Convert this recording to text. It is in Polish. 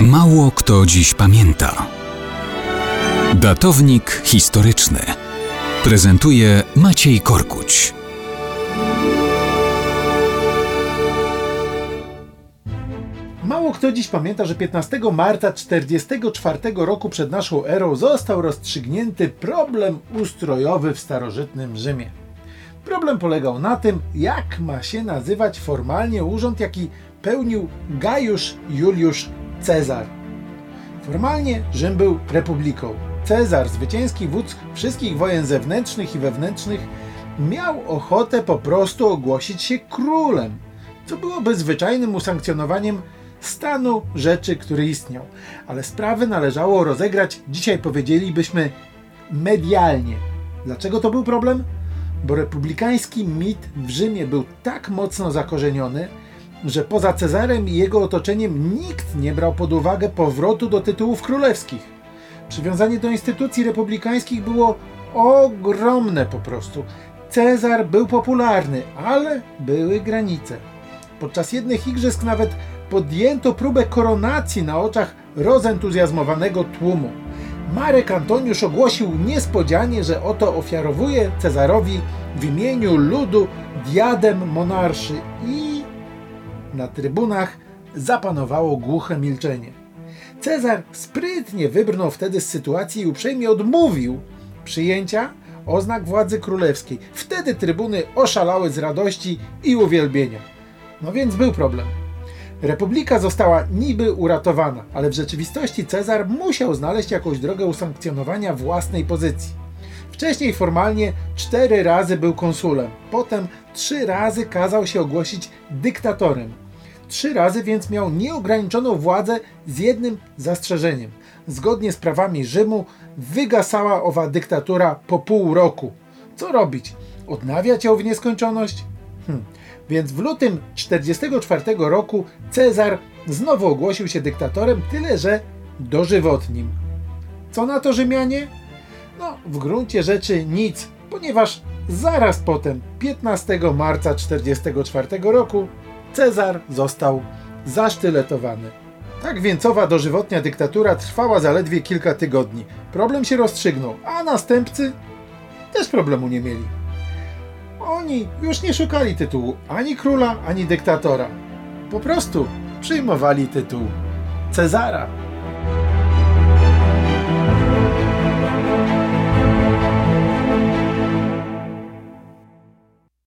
Mało kto dziś pamięta. Datownik historyczny prezentuje Maciej Korkuć. Mało kto dziś pamięta, że 15 marca 44 roku przed naszą erą został rozstrzygnięty problem ustrojowy w starożytnym Rzymie. Problem polegał na tym, jak ma się nazywać formalnie urząd, jaki pełnił Gajusz Juliusz Cezar. Formalnie Rzym był republiką. Cezar, zwycięski wódz wszystkich wojen zewnętrznych i wewnętrznych, miał ochotę po prostu ogłosić się królem, co byłoby zwyczajnym usankcjonowaniem stanu rzeczy, który istniał. Ale sprawy należało rozegrać, dzisiaj powiedzielibyśmy, medialnie. Dlaczego to był problem? Bo republikański mit w Rzymie był tak mocno zakorzeniony, że poza Cezarem i jego otoczeniem nikt nie brał pod uwagę powrotu do tytułów królewskich. Przywiązanie do instytucji republikańskich było ogromne po prostu. Cezar był popularny, ale były granice. Podczas jednych igrzysk nawet podjęto próbę koronacji na oczach rozentuzjazmowanego tłumu. Marek Antoniusz ogłosił niespodzianie, że oto ofiarowuje Cezarowi w imieniu ludu diadem monarszy i na trybunach zapanowało głuche milczenie. Cezar sprytnie wybrnął wtedy z sytuacji i uprzejmie odmówił przyjęcia oznak władzy królewskiej. Wtedy trybuny oszalały z radości i uwielbienia. No więc był problem. Republika została niby uratowana, ale w rzeczywistości Cezar musiał znaleźć jakąś drogę usankcjonowania własnej pozycji. Wcześniej formalnie cztery razy był konsulem, potem trzy razy kazał się ogłosić dyktatorem. Trzy razy więc miał nieograniczoną władzę z jednym zastrzeżeniem. Zgodnie z prawami Rzymu wygasała owa dyktatura po pół roku. Co robić? Odnawiać ją w nieskończoność? Hm. Więc w lutym 44 roku Cezar znowu ogłosił się dyktatorem, tyle że dożywotnim. Co na to Rzymianie? No, w gruncie rzeczy nic, ponieważ zaraz potem, 15 marca 44 roku, Cezar został zasztyletowany. Tak więc owa dożywotnia dyktatura trwała zaledwie kilka tygodni. Problem się rozstrzygnął, a następcy też problemu nie mieli. Oni już nie szukali tytułu ani króla, ani dyktatora. Po prostu przyjmowali tytuł Cezara.